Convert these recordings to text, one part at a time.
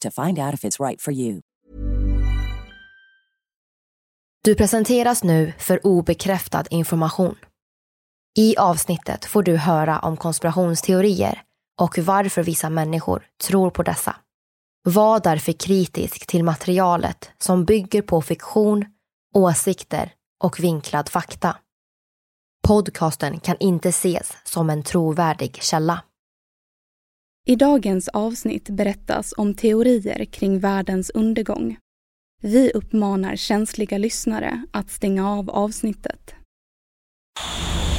to find out if it's right for you. Du presenteras nu för obekräftad information. I avsnittet får du höra om konspirationsteorier och varför vissa människor tror på dessa. Var därför kritisk till materialet som bygger på fiktion, åsikter och vinklad fakta. Podcasten kan inte ses som en trovärdig källa. I dagens avsnitt berättas om teorier kring världens undergång. Vi uppmanar känsliga lyssnare att stänga av avsnittet.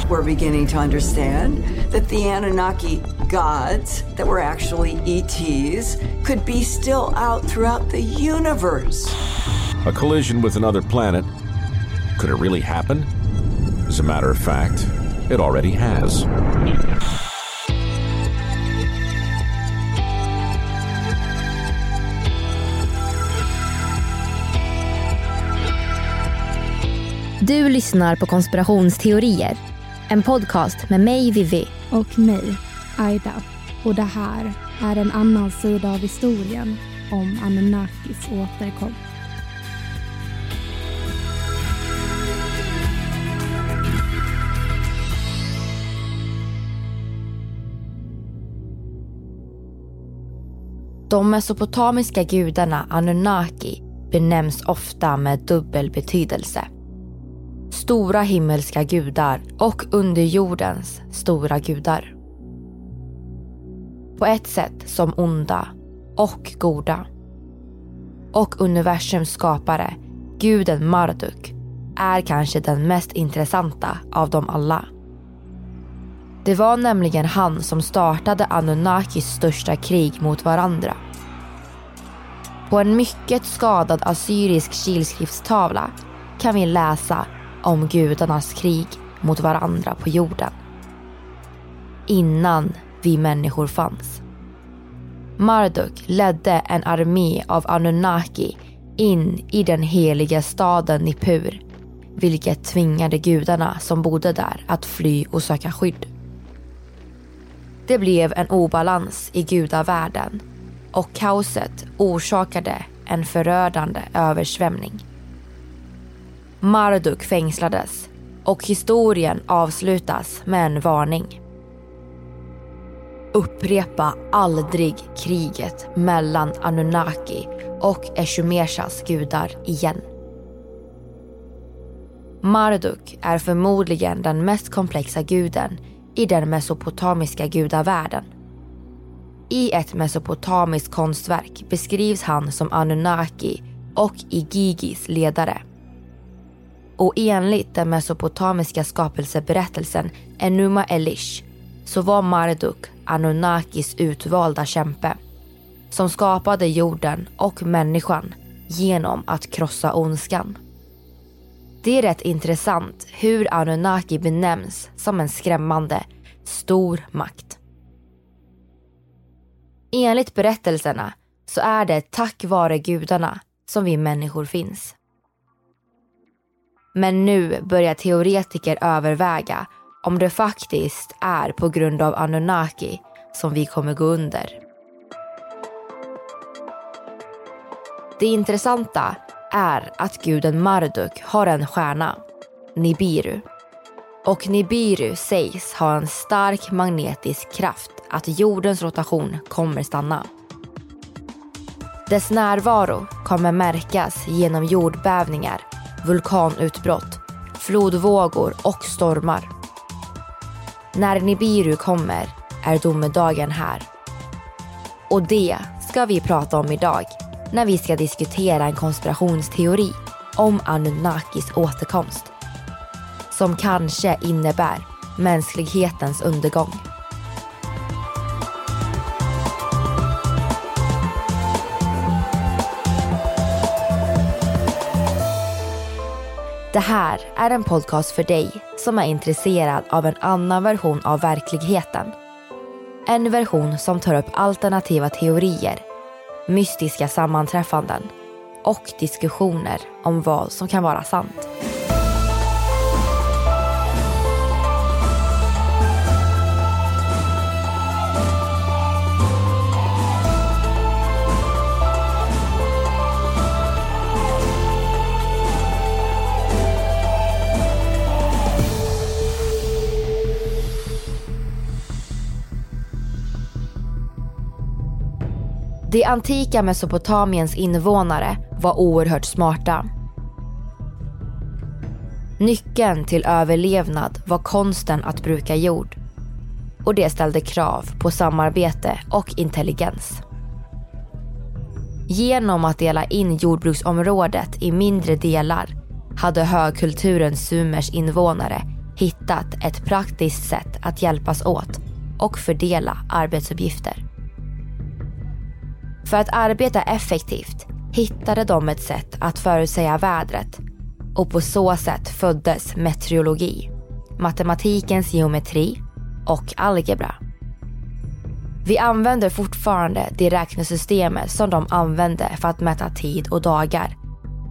We're beginning to understand that the Anunnaki gods that were actually ETs could be still out throughout the universe. A collision with another planet. Could it really happen? As a matter of fact, it already has. Du lyssnar på konspirationsteorier. En podcast med mig, Vivi. Och mig, Aida. Och det här är en annan sida av historien om Anunnakis återkomst. De mesopotamiska gudarna Anunnaki benämns ofta med dubbel betydelse. Stora himmelska gudar och underjordens stora gudar. På ett sätt som onda och goda. Och universums skapare, guden Marduk, är kanske den mest intressanta av dem alla. Det var nämligen han som startade Anunnakis största krig mot varandra. På en mycket skadad assyrisk kilskriftstavla kan vi läsa om gudarnas krig mot varandra på jorden. Innan vi människor fanns. Marduk ledde en armé av Anunnaki in i den heliga staden Nippur vilket tvingade gudarna som bodde där att fly och söka skydd. Det blev en obalans i gudavärlden och kaoset orsakade en förödande översvämning. Marduk fängslades och historien avslutas med en varning. Upprepa aldrig kriget mellan Anunnaki och Eshumeshas gudar igen. Marduk är förmodligen den mest komplexa guden i den mesopotamiska gudavärlden. I ett mesopotamiskt konstverk beskrivs han som Anunnaki och Igigis ledare. Och enligt den mesopotamiska skapelseberättelsen Enuma Elish så var Marduk Anunnakis utvalda kämpe som skapade jorden och människan genom att krossa ondskan. Det är rätt intressant hur Anunnaki benämns som en skrämmande stor makt. Enligt berättelserna så är det tack vare gudarna som vi människor finns. Men nu börjar teoretiker överväga om det faktiskt är på grund av Anunnaki som vi kommer gå under. Det intressanta är att guden Marduk har en stjärna, Nibiru. Och Nibiru sägs ha en stark magnetisk kraft att jordens rotation kommer stanna. Dess närvaro kommer märkas genom jordbävningar, vulkanutbrott, flodvågor och stormar. När Nibiru kommer är domedagen här. Och det ska vi prata om idag när vi ska diskutera en konspirationsteori om Anunnakis återkomst. Som kanske innebär mänsklighetens undergång. Det här är en podcast för dig som är intresserad av en annan version av verkligheten. En version som tar upp alternativa teorier, mystiska sammanträffanden och diskussioner om vad som kan vara sant. Det antika Mesopotamiens invånare var oerhört smarta. Nyckeln till överlevnad var konsten att bruka jord. Och det ställde krav på samarbete och intelligens. Genom att dela in jordbruksområdet i mindre delar hade högkulturens Sumers invånare hittat ett praktiskt sätt att hjälpas åt och fördela arbetsuppgifter. För att arbeta effektivt hittade de ett sätt att förutsäga vädret och på så sätt föddes meteorologi, matematikens geometri och algebra. Vi använder fortfarande det räknesystemet som de använde för att mäta tid och dagar.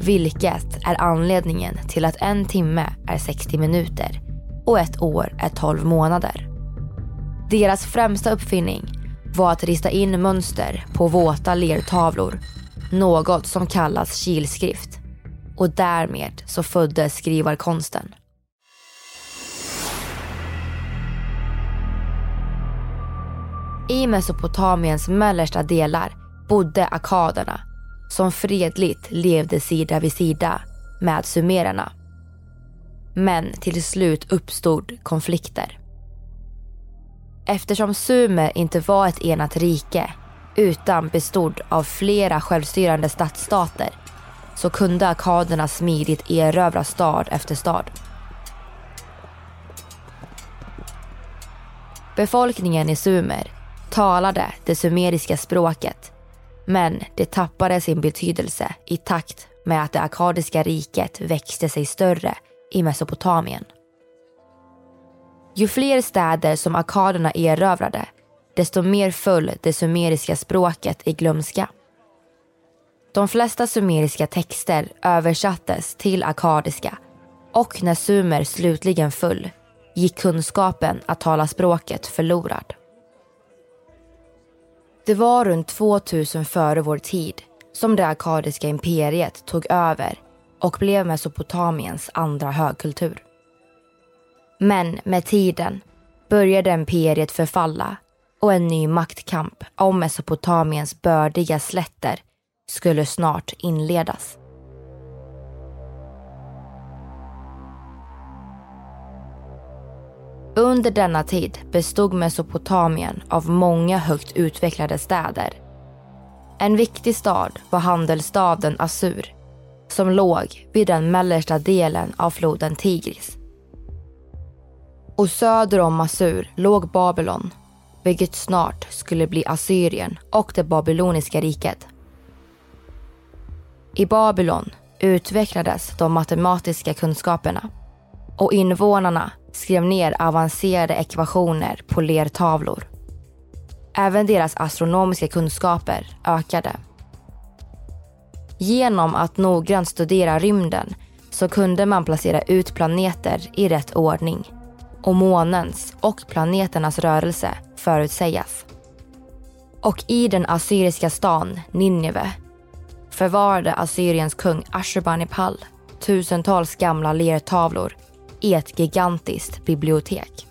Vilket är anledningen till att en timme är 60 minuter och ett år är 12 månader. Deras främsta uppfinning var att rista in mönster på våta lertavlor. Något som kallas kilskrift. Och därmed så föddes skrivarkonsten. I Mesopotamiens mellersta delar bodde akaderna som fredligt levde sida vid sida med sumererna. Men till slut uppstod konflikter. Eftersom Sumer inte var ett enat rike utan bestod av flera självstyrande stadsstater så kunde akaderna smidigt erövra stad efter stad. Befolkningen i Sumer talade det sumeriska språket men det tappade sin betydelse i takt med att det akadiska riket växte sig större i Mesopotamien. Ju fler städer som akaderna erövrade, desto mer föll det sumeriska språket i glömska. De flesta sumeriska texter översattes till akadiska och när sumer slutligen föll gick kunskapen att tala språket förlorad. Det var runt 2000 före vår tid som det akadiska imperiet tog över och blev Mesopotamiens andra högkultur. Men med tiden började imperiet förfalla och en ny maktkamp om Mesopotamiens bördiga slätter skulle snart inledas. Under denna tid bestod Mesopotamien av många högt utvecklade städer. En viktig stad var handelsstaden Assur som låg vid den mellersta delen av floden Tigris. Och söder om Assur låg Babylon, vilket snart skulle bli Assyrien och det babyloniska riket. I Babylon utvecklades de matematiska kunskaperna och invånarna skrev ner avancerade ekvationer på lertavlor. Även deras astronomiska kunskaper ökade Genom att noggrant studera rymden så kunde man placera ut planeter i rätt ordning och månens och planeternas rörelse förutsägas. Och i den assyriska stan Nineve förvarade Assyriens kung Ashurbanipal tusentals gamla lertavlor i ett gigantiskt bibliotek.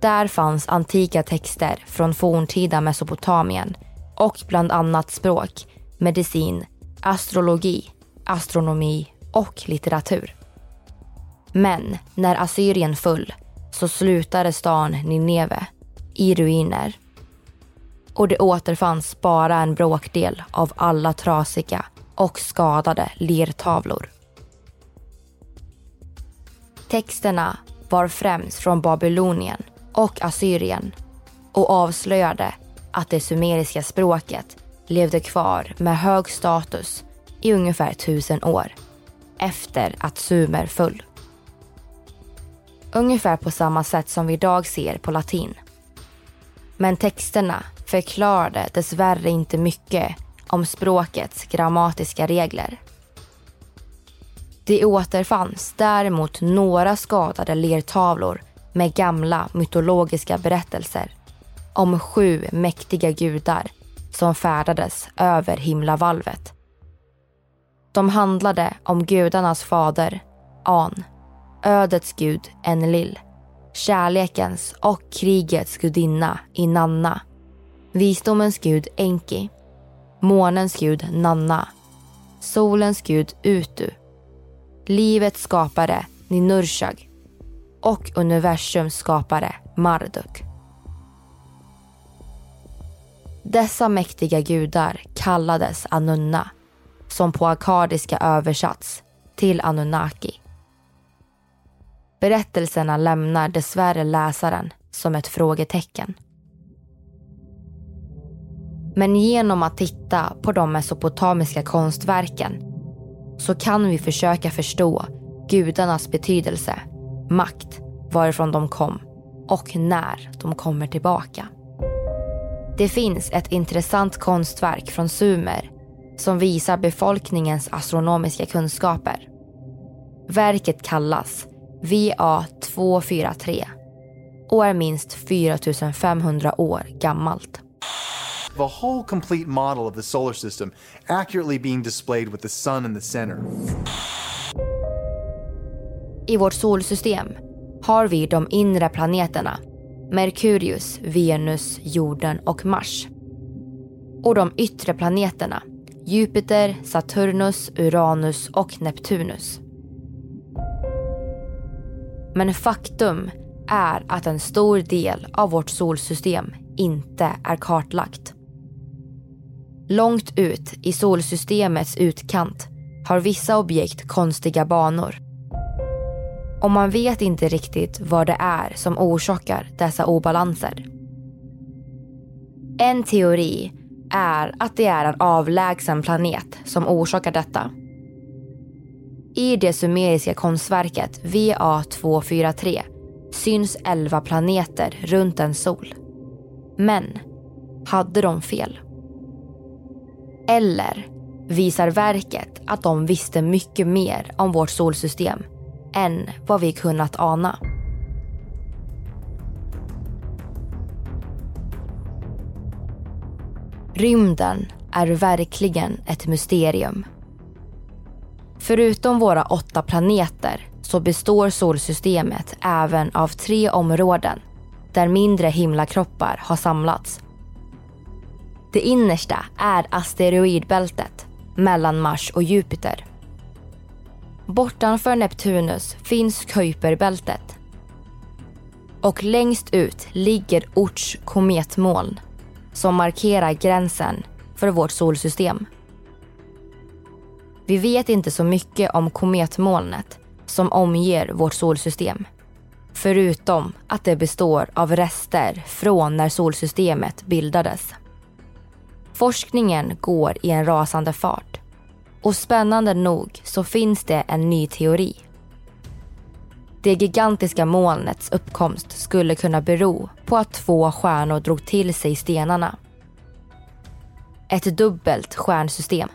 Där fanns antika texter från forntida Mesopotamien och bland annat språk, medicin, astrologi, astronomi och litteratur. Men när Assyrien föll så slutade stan Nineve i ruiner och det återfanns bara en bråkdel av alla trasiga och skadade lertavlor. Texterna var främst från Babylonien och Assyrien och avslöjade att det sumeriska språket levde kvar med hög status i ungefär tusen år efter att Sumer föll. Ungefär på samma sätt som vi idag ser på latin. Men texterna förklarade dessvärre inte mycket om språkets grammatiska regler. Det återfanns däremot några skadade lertavlor med gamla mytologiska berättelser om sju mäktiga gudar som färdades över himlavalvet. De handlade om gudarnas fader, An, ödets gud Enlil, kärlekens och krigets gudinna Inanna, visdomens gud Enki, månens gud Nanna, solens gud Utu, livets skapare Ninurshag och universums skapare Marduk. Dessa mäktiga gudar kallades Anunna, som på akadiska översatts till Anunnaki. Berättelserna lämnar dessvärre läsaren som ett frågetecken. Men genom att titta på de mesopotamiska konstverken så kan vi försöka förstå gudarnas betydelse, makt, varifrån de kom och när de kommer tillbaka. Det finns ett intressant konstverk från Sumer som visar befolkningens astronomiska kunskaper. Verket kallas VA243 och är minst 4500 år gammalt. A whole complete model of the solar system accurately being displayed with the sun in the center. I vårt solsystem har vi de inre planeterna Merkurius, Venus, jorden och Mars. Och de yttre planeterna Jupiter, Saturnus, Uranus och Neptunus. Men faktum är att en stor del av vårt solsystem inte är kartlagt. Långt ut i solsystemets utkant har vissa objekt konstiga banor. Och man vet inte riktigt vad det är som orsakar dessa obalanser. En teori är att det är en avlägsen planet som orsakar detta. I det sumeriska konstverket VA243 syns 11 planeter runt en sol. Men hade de fel? Eller visar verket att de visste mycket mer om vårt solsystem än vad vi kunnat ana? Rymden är verkligen ett mysterium. Förutom våra åtta planeter så består solsystemet även av tre områden där mindre himlakroppar har samlats. Det innersta är asteroidbältet mellan Mars och Jupiter. Bortanför Neptunus finns Kuiperbältet. Och längst ut ligger Orts kometmoln som markerar gränsen för vårt solsystem. Vi vet inte så mycket om kometmolnet som omger vårt solsystem. Förutom att det består av rester från när solsystemet bildades. Forskningen går i en rasande fart. Och spännande nog så finns det en ny teori. Det gigantiska molnets uppkomst skulle kunna bero på att två stjärnor drog till sig stenarna. ett dubbelt stjärnsystem.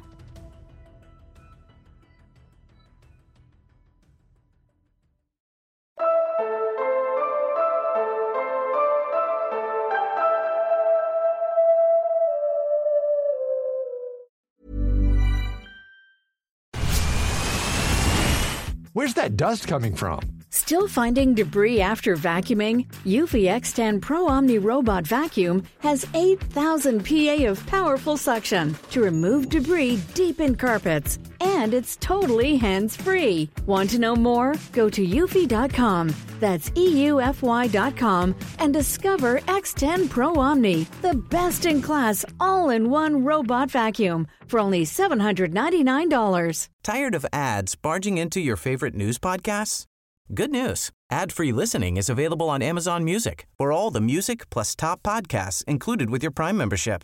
Where's that dust coming from? Still finding debris after vacuuming? Eufy X10 Pro Omni Robot Vacuum has 8,000 PA of powerful suction to remove debris deep in carpets. And it's totally hands free. Want to know more? Go to eufy.com. That's EUFY.com and discover X10 Pro Omni, the best in class all in one robot vacuum for only $799. Tired of ads barging into your favorite news podcasts? Good news. Ad-free listening is available on Amazon Music for all the music plus top podcasts included with your Prime membership.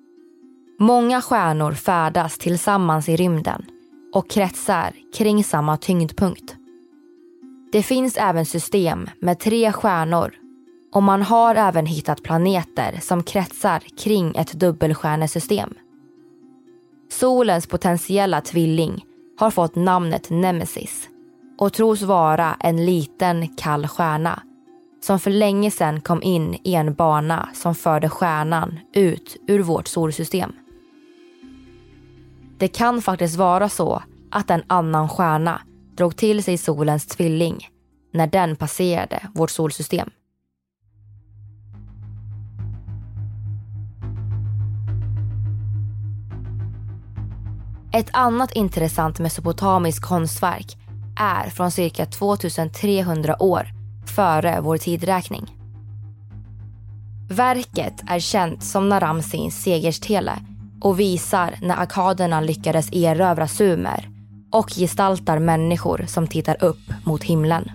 Många stjärnor färdas tillsammans i rymden och kretsar kring samma tyngdpunkt. Det finns även system med tre stjärnor och man har även hittat planeter som kretsar kring ett dubbelstjärnesystem. Solens potentiella tvilling har fått namnet Nemesis och tros vara en liten kall stjärna som för länge sedan kom in i en bana som förde stjärnan ut ur vårt solsystem. Det kan faktiskt vara så att en annan stjärna drog till sig solens tvilling när den passerade vårt solsystem. Ett annat intressant mesopotamiskt konstverk är från cirka 2300 år före vår tidräkning. Verket är känt som Naramsins segerstele och visar när akaderna lyckades erövra Sumer och gestaltar människor som tittar upp mot himlen.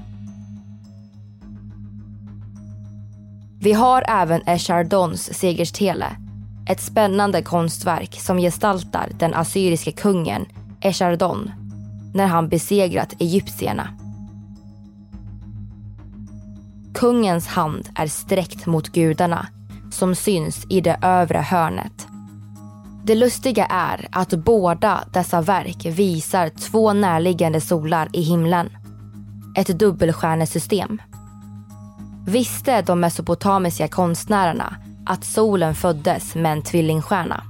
Vi har även Eshardons segerstele, ett spännande konstverk som gestaltar den assyriske kungen Eshardon när han besegrat egyptierna. Kungens hand är sträckt mot gudarna som syns i det övre hörnet. Det lustiga är att båda dessa verk visar två närliggande solar i himlen. Ett dubbelstjärnesystem. Visste de mesopotamiska konstnärerna att solen föddes med en tvillingstjärna?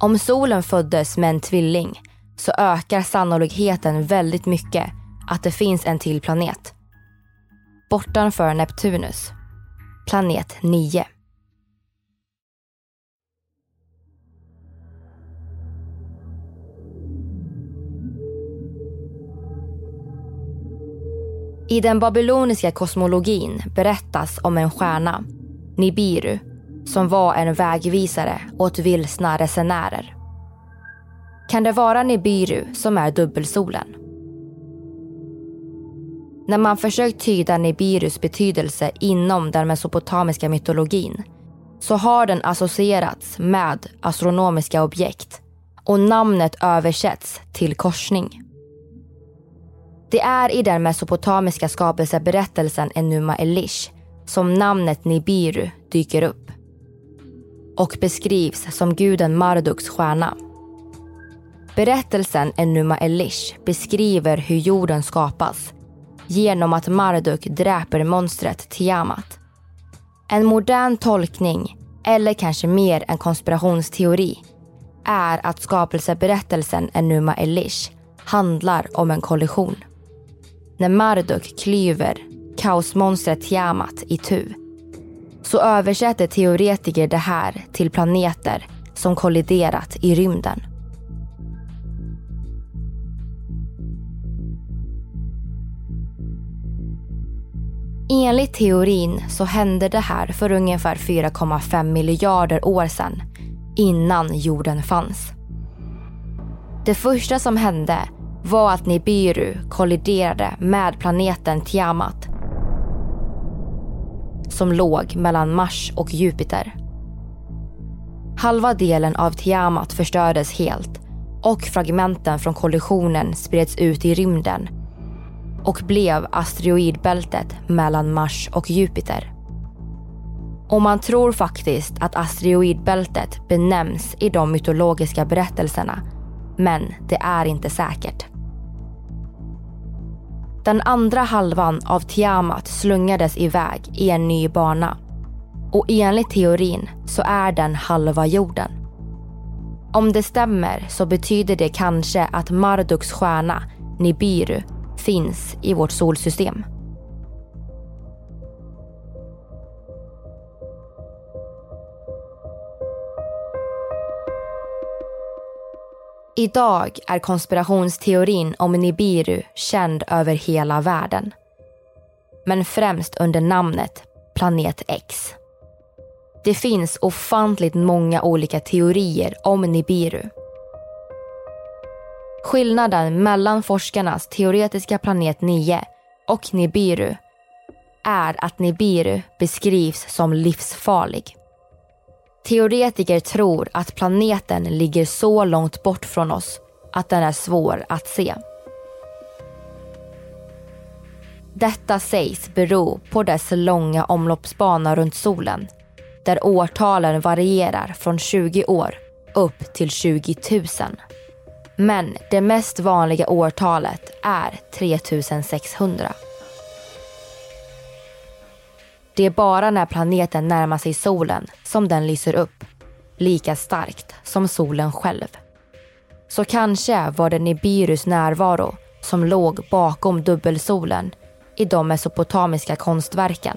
Om solen föddes med en tvilling så ökar sannolikheten väldigt mycket att det finns en till planet. Bortanför Neptunus. Planet 9. I den babyloniska kosmologin berättas om en stjärna, Nibiru, som var en vägvisare åt vilsna resenärer. Kan det vara Nibiru som är dubbelsolen? När man försökt tyda Nibirus betydelse inom den mesopotamiska mytologin så har den associerats med astronomiska objekt och namnet översätts till korsning. Det är i den mesopotamiska skapelseberättelsen Enuma Elish som namnet Nibiru dyker upp och beskrivs som guden Marduks stjärna. Berättelsen Enuma Elish beskriver hur jorden skapas genom att Marduk dräper monstret Tiamat. En modern tolkning, eller kanske mer en konspirationsteori, är att skapelseberättelsen Enuma Elish handlar om en kollision. När Marduk klyver kaosmonstret Tiamat i tu så översätter teoretiker det här till planeter som kolliderat i rymden. Enligt teorin så hände det här för ungefär 4,5 miljarder år sedan innan jorden fanns. Det första som hände var att Nibiru kolliderade med planeten Tiamat som låg mellan Mars och Jupiter. Halva delen av Tiamat förstördes helt och fragmenten från kollisionen spreds ut i rymden och blev asteroidbältet mellan Mars och Jupiter. Och man tror faktiskt att asteroidbältet benämns i de mytologiska berättelserna, men det är inte säkert. Den andra halvan av Tiamat slungades iväg i en ny bana. Och enligt teorin så är den halva jorden. Om det stämmer så betyder det kanske att Marduks stjärna, Nibiru, finns i vårt solsystem. Idag är konspirationsteorin om Nibiru känd över hela världen. Men främst under namnet Planet X. Det finns ofantligt många olika teorier om Nibiru. Skillnaden mellan forskarnas teoretiska planet 9 och Nibiru är att Nibiru beskrivs som livsfarlig. Teoretiker tror att planeten ligger så långt bort från oss att den är svår att se. Detta sägs bero på dess långa omloppsbana runt solen där årtalen varierar från 20 år upp till 20 000. Men det mest vanliga årtalet är 3600. Det är bara när planeten närmar sig solen som den lyser upp. Lika starkt som solen själv. Så kanske var det Nibirus närvaro som låg bakom dubbelsolen i de mesopotamiska konstverken.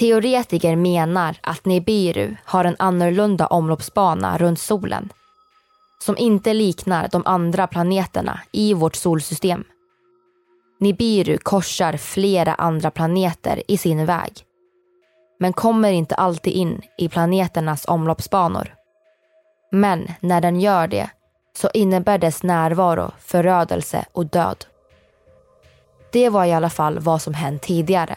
Teoretiker menar att Nibiru har en annorlunda omloppsbana runt solen som inte liknar de andra planeterna i vårt solsystem. Nibiru korsar flera andra planeter i sin väg men kommer inte alltid in i planeternas omloppsbanor. Men när den gör det så innebär dess närvaro förödelse och död. Det var i alla fall vad som hänt tidigare.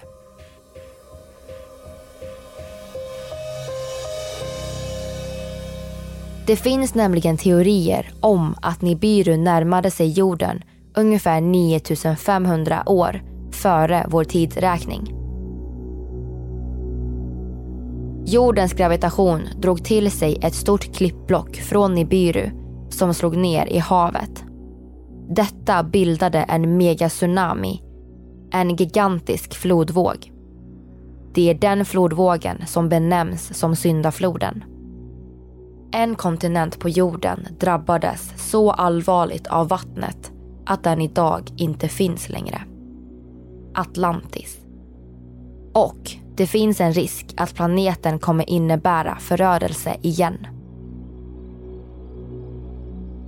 Det finns nämligen teorier om att Nibiru närmade sig jorden ungefär 9500 år före vår tidsräkning. Jordens gravitation drog till sig ett stort klippblock från Nibiru som slog ner i havet. Detta bildade en megatsunami, en gigantisk flodvåg. Det är den flodvågen som benämns som syndafloden. En kontinent på jorden drabbades så allvarligt av vattnet att den idag inte finns längre. Atlantis. Och det finns en risk att planeten kommer innebära förödelse igen.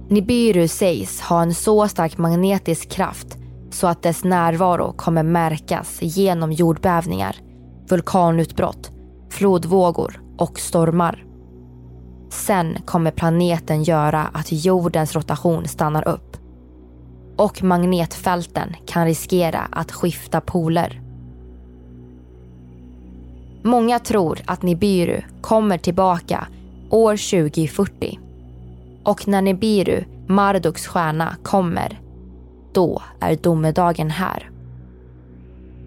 Nibiru sägs ha en så stark magnetisk kraft så att dess närvaro kommer märkas genom jordbävningar, vulkanutbrott, flodvågor och stormar. Sen kommer planeten göra att jordens rotation stannar upp. Och magnetfälten kan riskera att skifta poler. Många tror att Nibiru kommer tillbaka år 2040. Och när Nibiru, Marduks stjärna, kommer, då är domedagen här.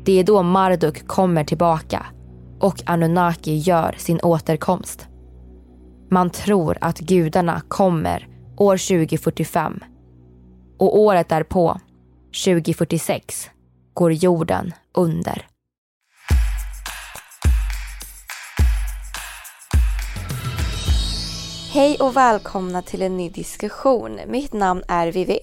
Det är då Marduk kommer tillbaka och Anunnaki gör sin återkomst. Man tror att gudarna kommer år 2045 och året därpå, 2046, går jorden under. Hej och välkomna till en ny diskussion. Mitt namn är Vivi.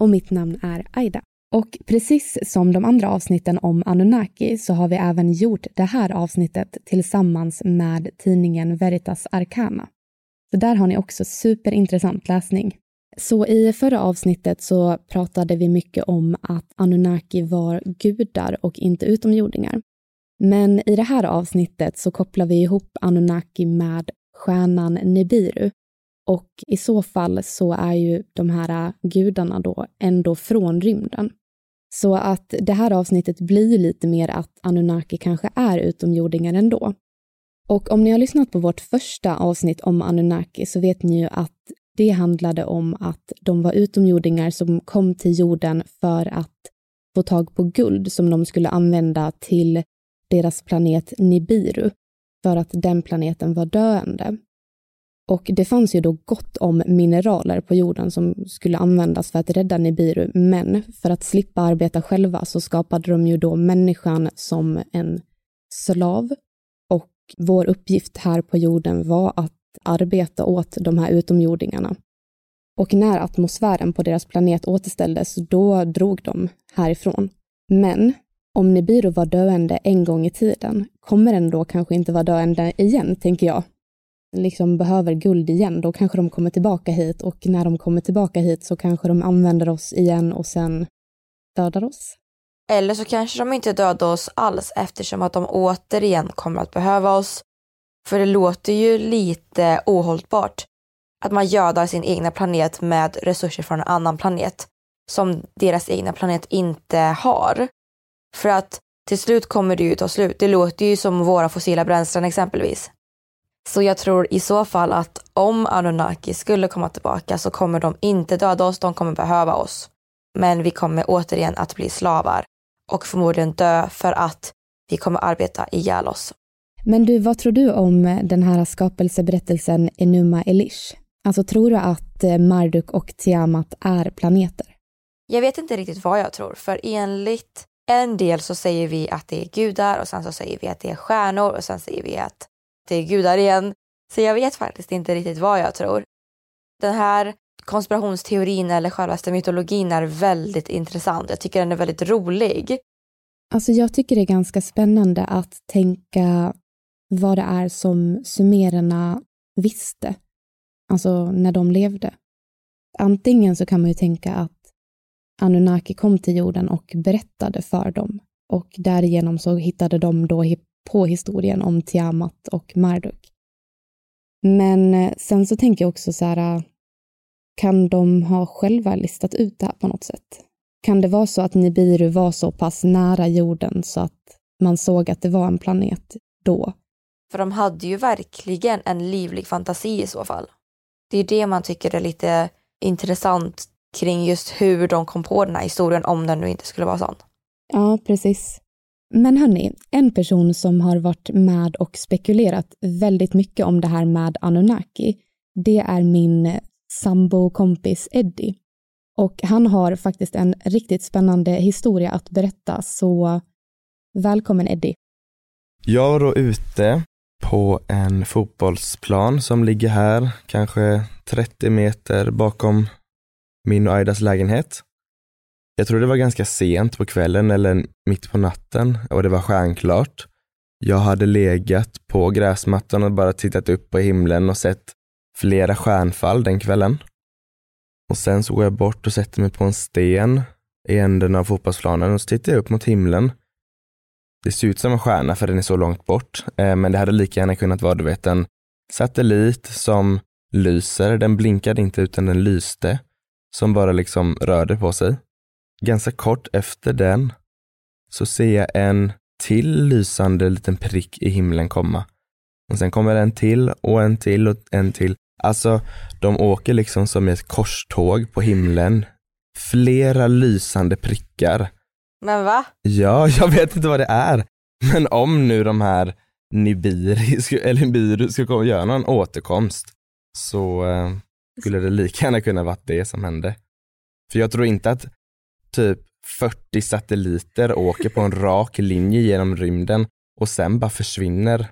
Och mitt namn är Aida. Och precis som de andra avsnitten om Anunnaki så har vi även gjort det här avsnittet tillsammans med tidningen Veritas Arcana. Så där har ni också superintressant läsning. Så i förra avsnittet så pratade vi mycket om att Anunnaki var gudar och inte utomjordingar. Men i det här avsnittet så kopplar vi ihop Anunnaki med stjärnan Nibiru. Och i så fall så är ju de här gudarna då ändå från rymden. Så att det här avsnittet blir lite mer att Anunnaki kanske är utomjordingar ändå. Och om ni har lyssnat på vårt första avsnitt om Anunnaki så vet ni ju att det handlade om att de var utomjordingar som kom till jorden för att få tag på guld som de skulle använda till deras planet Nibiru, för att den planeten var döende. Och det fanns ju då gott om mineraler på jorden som skulle användas för att rädda Nibiru, men för att slippa arbeta själva så skapade de ju då människan som en slav. Vår uppgift här på jorden var att arbeta åt de här utomjordingarna. Och när atmosfären på deras planet återställdes, då drog de härifrån. Men om Nibiru var döende en gång i tiden, kommer den då kanske inte vara döende igen, tänker jag. Liksom behöver guld igen, då kanske de kommer tillbaka hit och när de kommer tillbaka hit så kanske de använder oss igen och sen dödar oss. Eller så kanske de inte dödar oss alls eftersom att de återigen kommer att behöva oss för det låter ju lite ohållbart att man gödar sin egna planet med resurser från en annan planet som deras egna planet inte har. För att till slut kommer det ju ta slut. Det låter ju som våra fossila bränslen exempelvis. Så jag tror i så fall att om Anunnaki skulle komma tillbaka så kommer de inte döda oss, de kommer behöva oss. Men vi kommer återigen att bli slavar och förmodligen dö för att vi kommer arbeta ihjäl oss. Men du, vad tror du om den här skapelseberättelsen Enuma Elish? Alltså tror du att eh, Marduk och Tiamat är planeter? Jag vet inte riktigt vad jag tror, för enligt en del så säger vi att det är gudar och sen så säger vi att det är stjärnor och sen säger vi att det är gudar igen. Så jag vet faktiskt inte riktigt vad jag tror. Den här konspirationsteorin eller självaste mytologin är väldigt intressant. Jag tycker den är väldigt rolig. Alltså jag tycker det är ganska spännande att tänka vad det är som sumererna visste, alltså när de levde. Antingen så kan man ju tänka att Anunnaki kom till jorden och berättade för dem och därigenom så hittade de då på historien om Tiamat och Marduk. Men eh, sen så tänker jag också så här, kan de ha själva listat ut det här på något sätt? Kan det vara så att Nibiru var så pass nära jorden så att man såg att det var en planet då? För de hade ju verkligen en livlig fantasi i så fall. Det är det man tycker är lite intressant kring just hur de kom på den här historien om den nu inte skulle vara sann. Ja, precis. Men hörni, en person som har varit med och spekulerat väldigt mycket om det här med Anunnaki, det är min sambo-kompis Eddie. Och han har faktiskt en riktigt spännande historia att berätta, så välkommen Eddie. Jag var då ute på en fotbollsplan som ligger här, kanske 30 meter bakom min och Aidas lägenhet. Jag tror det var ganska sent på kvällen eller mitt på natten och det var stjärnklart. Jag hade legat på gräsmattan och bara tittat upp på himlen och sett flera stjärnfall den kvällen. Och sen så går jag bort och sätter mig på en sten i änden av fotbollsplanen och så tittar jag upp mot himlen. Det ser ut som en stjärna för den är så långt bort, eh, men det hade lika gärna kunnat vara, du vet, en satellit som lyser. Den blinkade inte utan den lyste, som bara liksom rörde på sig. Ganska kort efter den så ser jag en till lysande liten prick i himlen komma. Och sen kommer en till och en till och en till. Alltså, de åker liksom som ett korståg på himlen. Flera lysande prickar. Men va? Ja, jag vet inte vad det är. Men om nu de här Nibiri, eller Nibiru skulle komma göra någon återkomst så eh, skulle det lika gärna kunna varit det som hände. För jag tror inte att typ 40 satelliter åker på en rak linje genom rymden och sen bara försvinner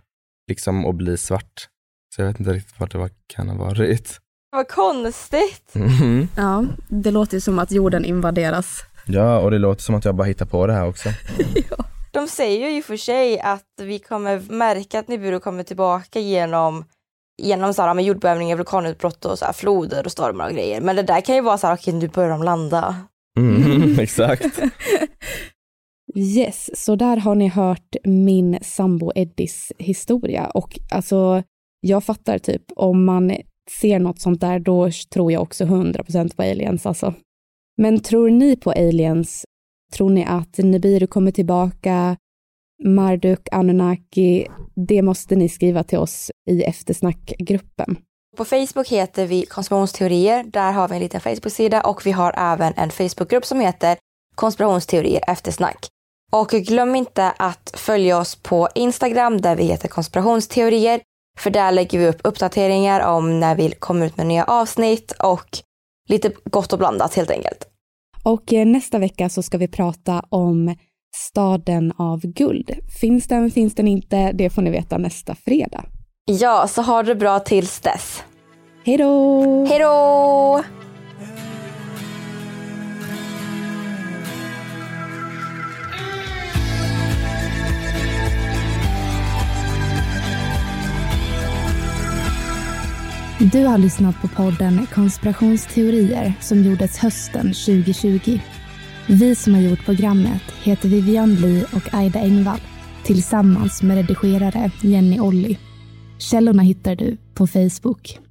liksom och blir svart. Så jag vet inte riktigt vad det kan ha varit. Vad konstigt. Mhm. Ja, det låter ju som att jorden invaderas. Ja, och det låter som att jag bara hittar på det här också. De säger ju för sig att vi kommer märka att Nibiru kommer tillbaka genom genom så här, med jordbävningar, vulkanutbrott och så här, floder och stormar och grejer. Men det där kan ju vara så här, okej nu börjar de landa. Mm, exakt. Yes, så där har ni hört min sambo Eddies historia och alltså jag fattar typ om man ser något sånt där då tror jag också 100% på aliens alltså. Men tror ni på aliens? Tror ni att Nibiru kommer tillbaka? Marduk, Anunnaki? Det måste ni skriva till oss i eftersnackgruppen. På Facebook heter vi konspirationsteorier. Där har vi en liten Facebook-sida och vi har även en Facebookgrupp som heter konspirationsteorier eftersnack. Och glöm inte att följa oss på Instagram där vi heter konspirationsteorier. För där lägger vi upp uppdateringar om när vi kommer ut med nya avsnitt och lite gott och blandat helt enkelt. Och eh, nästa vecka så ska vi prata om staden av guld. Finns den, finns den inte? Det får ni veta nästa fredag. Ja, så ha det bra tills dess. Hej då! Hej då! Du har lyssnat på podden Konspirationsteorier som gjordes hösten 2020. Vi som har gjort programmet heter Vivian Lee och Aida Engvall tillsammans med redigerare Jenny Olli. Källorna hittar du på Facebook.